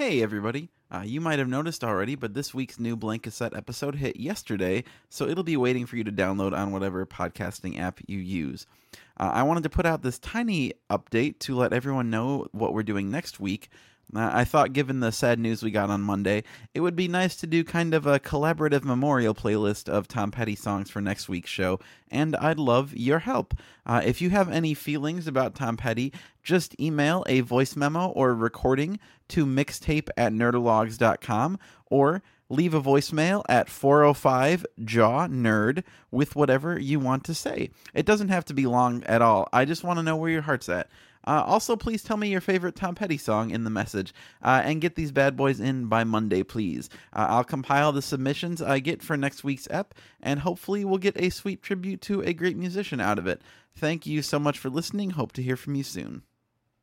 Hey, everybody. Uh, you might have noticed already, but this week's new Blank Cassette episode hit yesterday, so it'll be waiting for you to download on whatever podcasting app you use. Uh, I wanted to put out this tiny update to let everyone know what we're doing next week. I thought, given the sad news we got on Monday, it would be nice to do kind of a collaborative memorial playlist of Tom Petty songs for next week's show, and I'd love your help. Uh, if you have any feelings about Tom Petty, just email a voice memo or recording to mixtape at nerdologues.com or leave a voicemail at 405 jaw nerd with whatever you want to say. It doesn't have to be long at all. I just want to know where your heart's at. Uh, also, please tell me your favorite Tom Petty song in the message uh, and get these bad boys in by Monday, please. Uh, I'll compile the submissions I get for next week's ep, and hopefully, we'll get a sweet tribute to a great musician out of it. Thank you so much for listening. Hope to hear from you soon.